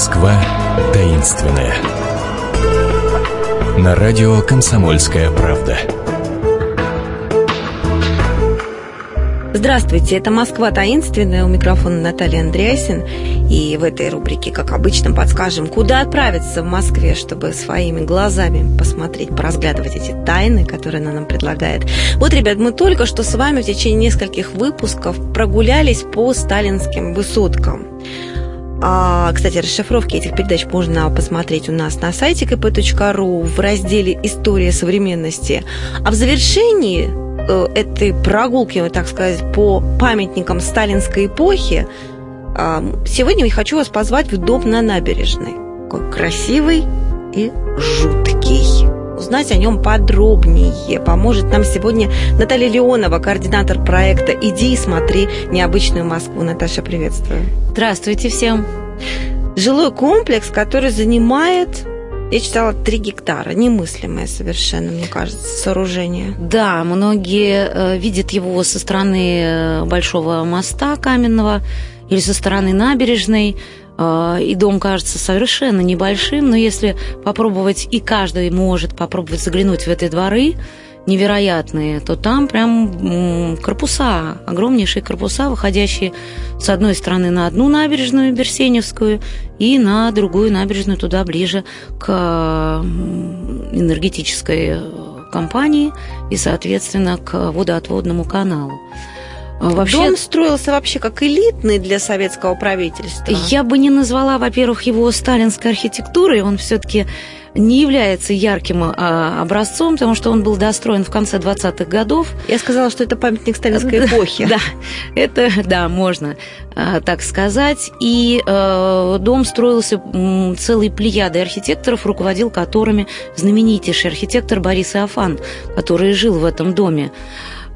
Москва таинственная. На радио «Комсомольская правда». Здравствуйте, это «Москва таинственная», у микрофона Наталья Андреасин. И в этой рубрике, как обычно, подскажем, куда отправиться в Москве, чтобы своими глазами посмотреть, поразглядывать эти тайны, которые она нам предлагает. Вот, ребят, мы только что с вами в течение нескольких выпусков прогулялись по сталинским высоткам. А, кстати, расшифровки этих передач можно посмотреть у нас на сайте kp.ru в разделе «История современности». А в завершении э, этой прогулки, так сказать, по памятникам сталинской эпохи а, сегодня я хочу вас позвать в дом на набережной. Какой красивый и жуткий. Узнать о нем подробнее поможет нам сегодня Наталья Леонова, координатор проекта «Иди и смотри необычную Москву». Наташа, приветствую. Здравствуйте всем. Жилой комплекс, который занимает я читала 3 гектара. Немыслимое совершенно, мне кажется, сооружение. Да, многие э, видят его со стороны э, большого моста каменного или со стороны набережной. Э, и дом кажется совершенно небольшим, но если попробовать, и каждый может попробовать заглянуть в эти дворы, невероятные, то там прям корпуса, огромнейшие корпуса, выходящие с одной стороны на одну набережную Берсеневскую и на другую набережную туда ближе к энергетической компании и, соответственно, к водоотводному каналу. Вообще, Дом строился вообще как элитный для советского правительства. Я бы не назвала, во-первых, его сталинской архитектурой. Он все-таки не является ярким а, образцом, потому что он был достроен в конце 20-х годов. Я сказала, что это памятник сталинской эпохи. Да, это, да, можно а, так сказать. И э, дом строился целой плеядой архитекторов, руководил которыми знаменитейший архитектор Борис Иофан, который жил в этом доме.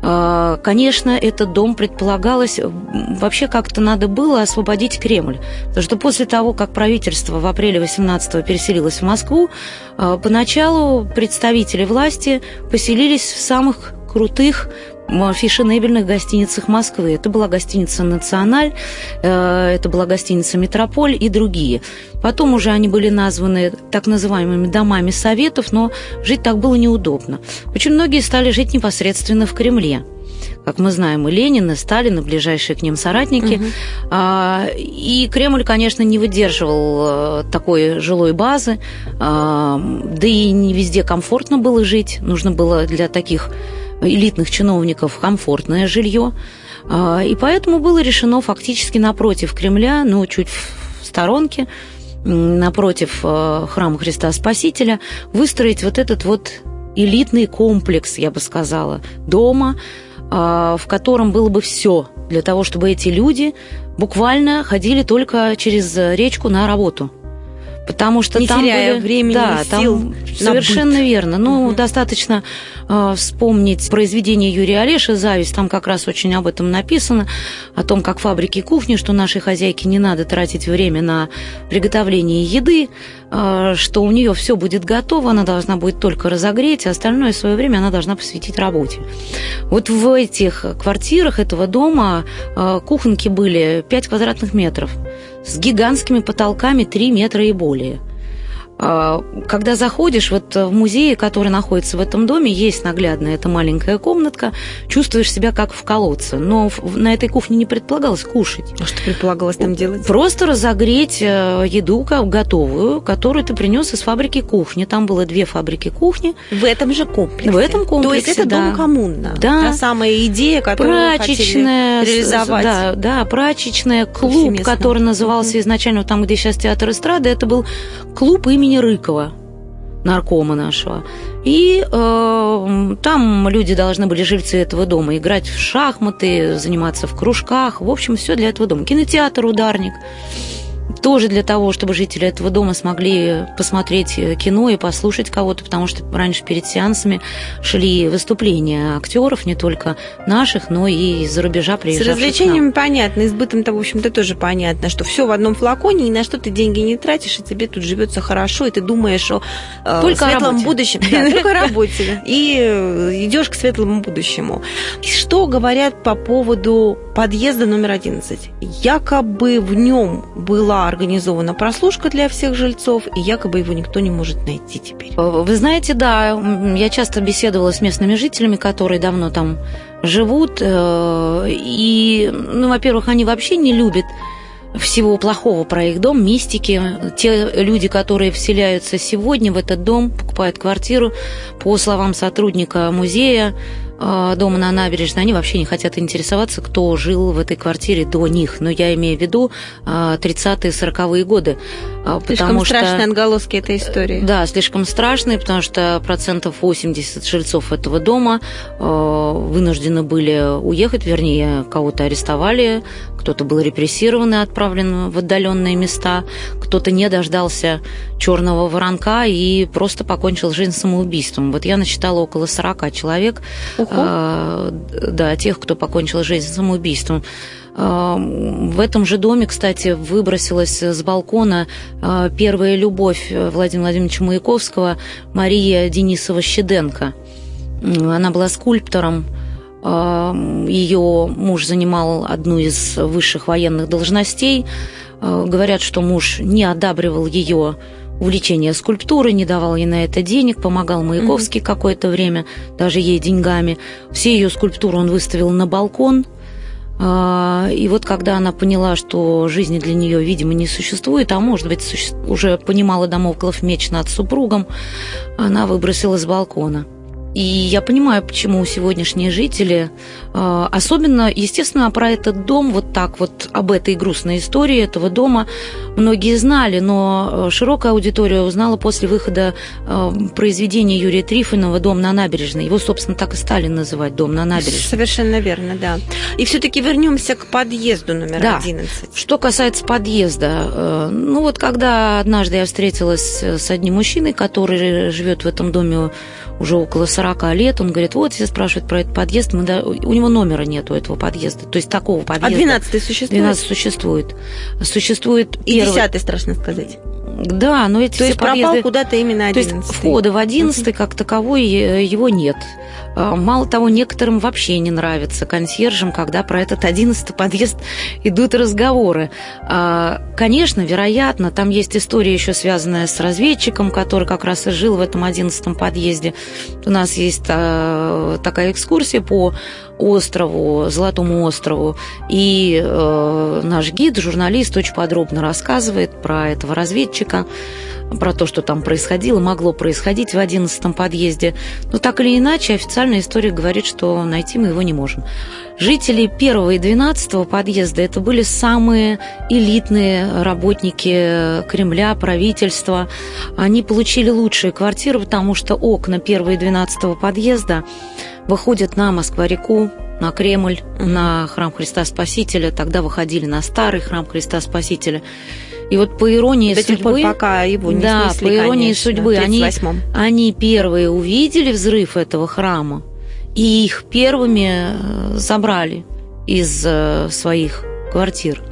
А, конечно, этот дом предполагалось, вообще как-то надо было освободить Кремль. Потому что после того, как правительство в апреле 18-го переселилось в Москву, а, поначалу представители власти поселились в самых крутых фешенебельных гостиницах Москвы. Это была гостиница «Националь», э, это была гостиница «Метрополь» и другие. Потом уже они были названы так называемыми домами советов, но жить так было неудобно. Очень многие стали жить непосредственно в Кремле как мы знаем, и Ленин, и Сталин, и ближайшие к ним соратники. Угу. И Кремль, конечно, не выдерживал э, такой жилой базы, да и не везде комфортно было жить. Нужно было для таких элитных чиновников комфортное жилье. А, и поэтому было решено фактически напротив Кремля, ну, чуть в сторонке, напротив э, храма Христа Спасителя, выстроить вот этот вот элитный комплекс, я бы сказала, дома, а, в котором было бы все для того, чтобы эти люди буквально ходили только через речку на работу – Потому что не там теряя были, времени да, сил там совершенно быт. верно. Ну, угу. достаточно э, вспомнить произведение Юрия Олеша «Зависть». Там как раз очень об этом написано, о том, как фабрики кухни, что нашей хозяйке не надо тратить время на приготовление еды, что у нее все будет готово, она должна будет только разогреть, а остальное свое время она должна посвятить работе. Вот в этих квартирах этого дома э, кухонки были 5 квадратных метров с гигантскими потолками 3 метра и более – а, когда заходишь вот в музей, который находится в этом доме, есть наглядная эта маленькая комнатка, чувствуешь себя как в колодце. Но на этой кухне не предполагалось кушать. А что предполагалось там делать? Просто разогреть э, еду готовую, которую ты принес из фабрики кухни. Там было две фабрики кухни. В этом же комплексе? В этом комплексе, То есть это да. дом коммуна? Да. Та самая идея, которую прачечная, хотели реализовать? Да, да, прачечная, клуб, который назывался изначально там, где сейчас театр эстрады, это был клуб имени имени Рыкова, наркома нашего. И э, там люди должны были, жильцы этого дома, играть в шахматы, заниматься в кружках. В общем, все для этого дома. Кинотеатр «Ударник» тоже для того, чтобы жители этого дома смогли посмотреть э, кино и послушать кого-то, потому что раньше перед сеансами шли выступления актеров, не только наших, но и из-за рубежа приезжавших. С развлечениями понятно, избытом-то, в общем-то, тоже понятно, что все в одном флаконе, ни на что ты деньги не тратишь, и тебе тут живется хорошо, и ты думаешь о э, только светлом о будущем. Да, только о работе. И э, идешь к светлому будущему. Что говорят по поводу подъезда номер 11? Якобы в нем была организована прослушка для всех жильцов, и якобы его никто не может найти теперь. Вы знаете, да, я часто беседовала с местными жителями, которые давно там живут, э, и, ну, во-первых, они вообще не любят всего плохого про их дом, мистики. Те люди, которые вселяются сегодня в этот дом, покупают квартиру, по словам сотрудника музея, э, дома на набережной, они вообще не хотят интересоваться, кто жил в этой квартире до них. Но я имею в виду 30-е, 40-е годы. А, слишком потому страшные что, отголоски этой истории. Да, слишком страшные, потому что процентов 80 жильцов этого дома вынуждены были уехать, вернее, кого-то арестовали, кто-то был репрессирован и отправлен в отдаленные места, кто-то не дождался черного воронка и просто покончил жизнь самоубийством. Вот я насчитала около 40 человек, э, да, тех, кто покончил жизнь самоубийством. В этом же доме, кстати, выбросилась с балкона а, первая любовь Владимира Владимировича Маяковского Мария Денисова-Щеденко. Она была скульптором, ее муж занимал одну из высших военных должностей. А, говорят, что муж не одабривал ее увлечение скульптурой, не давал ей на это денег, помогал Маяковский mm-hmm. какое-то время, даже ей деньгами. Все ее скульптуры он выставил на балкон – а, и вот когда она поняла, что жизни для нее, видимо, не существует, а может быть, уже понимала домоклов меч над супругом, она выбросила с балкона. И я понимаю, почему сегодняшние жители, а, особенно, естественно, про этот дом, вот так вот, об этой грустной истории этого дома, многие знали, но э, широкая аудитория узнала после выхода э, произведения Юрия Трифонова «Дом на набережной». Его, собственно, так и стали называть «Дом на набережной». Совершенно верно, да. И все-таки вернемся к подъезду номер да. 11. Что касается подъезда, э, ну вот когда однажды я встретилась с одним мужчиной, который живет в этом доме уже около 40 лет. Он говорит, вот, все спрашивают про этот подъезд, мы да... у него номера нет у этого подъезда, то есть такого а подъезда. А 12 существует? 12 существует. Существует И первый... 10 страшно сказать. Да, но эти То есть подъезды... пропал куда-то именно 11 То есть входа в 11 uh как таковой э, его нет. А, мало того, некоторым вообще не нравится консьержам, когда про этот 11 подъезд идут разговоры. А, конечно, вероятно, там есть история еще связанная с разведчиком, который как раз и жил в этом 11 подъезде. У нас есть а, такая экскурсия по острову, Золотому острову. И э, наш гид, журналист, очень подробно рассказывает про этого разведчика, про то, что там происходило, могло происходить в одиннадцатом подъезде. Но так или иначе, официальная история говорит, что найти мы его не можем. Жители первого и двенадцатого подъезда это были самые элитные работники Кремля, правительства. Они получили лучшие квартиры, потому что окна первого и двенадцатого подъезда выходят на Москва-реку, на Кремль, на храм Христа Спасителя. Тогда выходили на старый храм Христа Спасителя. И вот по иронии До судьбы... Пор, пока его не Да, снесли, по иронии конечно, судьбы, они, они первые увидели взрыв этого храма, и их первыми э, забрали из э, своих квартир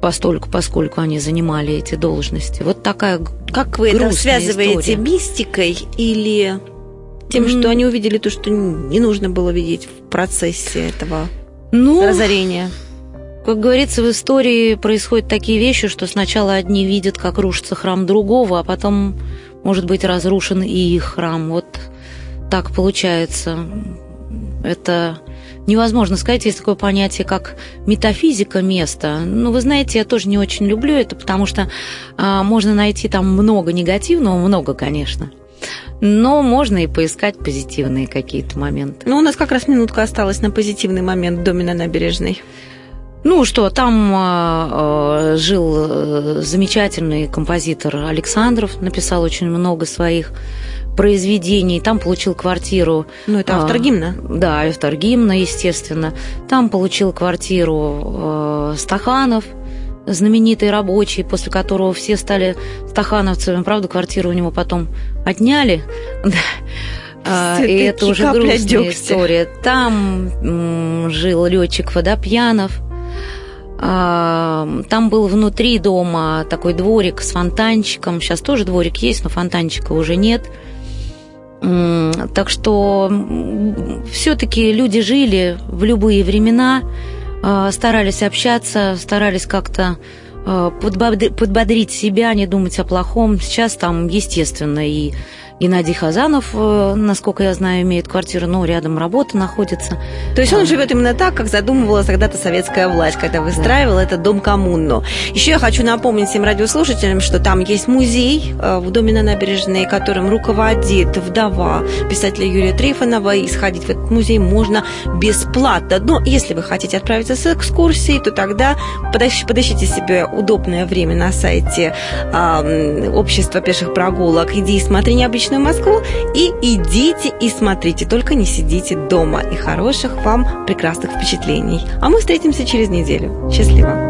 постольку, поскольку они занимали эти должности. Вот такая Как вы это связываете, история. мистикой или тем, что они увидели то, что не нужно было видеть в процессе этого ну, разорения? Как говорится, в истории происходят такие вещи, что сначала одни видят, как рушится храм другого, а потом может быть разрушен и их храм. Вот так получается. Это невозможно сказать. Есть такое понятие, как метафизика места. Ну, вы знаете, я тоже не очень люблю это, потому что а, можно найти там много негативного, много, конечно. Но можно и поискать позитивные какие-то моменты. Ну, у нас как раз минутка осталась на позитивный момент в доме на набережной. Ну что, там э, жил э, замечательный композитор Александров, написал очень много своих произведений. Там получил квартиру. Ну, это автор гимна. Э, да, автор гимна, естественно. Там получил квартиру э, Стаханов, знаменитый рабочий, после которого все стали стахановцами. Правда, квартиру у него потом отняли. И это уже грустная дегтя. история. Там жил летчик Водопьянов. Там был внутри дома такой дворик с фонтанчиком. Сейчас тоже дворик есть, но фонтанчика уже нет. Так что все-таки люди жили в любые времена, а, старались общаться, старались как-то подбодрить себя, не думать о плохом. Сейчас там, естественно, и Геннадий Хазанов, э, насколько я знаю, имеет квартиру, но рядом работа находится. То есть он живет именно так, как задумывала когда-то советская власть, когда выстраивала да. этот дом коммуну. Еще я хочу напомнить всем радиослушателям, что там есть музей э, в доме на набережной, которым руководит вдова писателя Юрия Трифонова, и сходить в этот музей можно бесплатно. Но если вы хотите отправиться с экскурсией, то тогда подыщите себе удобное время на сайте э, Общества пеших прогулок. Иди и смотри необычно солнечную Москву и идите и смотрите, только не сидите дома. И хороших вам прекрасных впечатлений. А мы встретимся через неделю. Счастливо!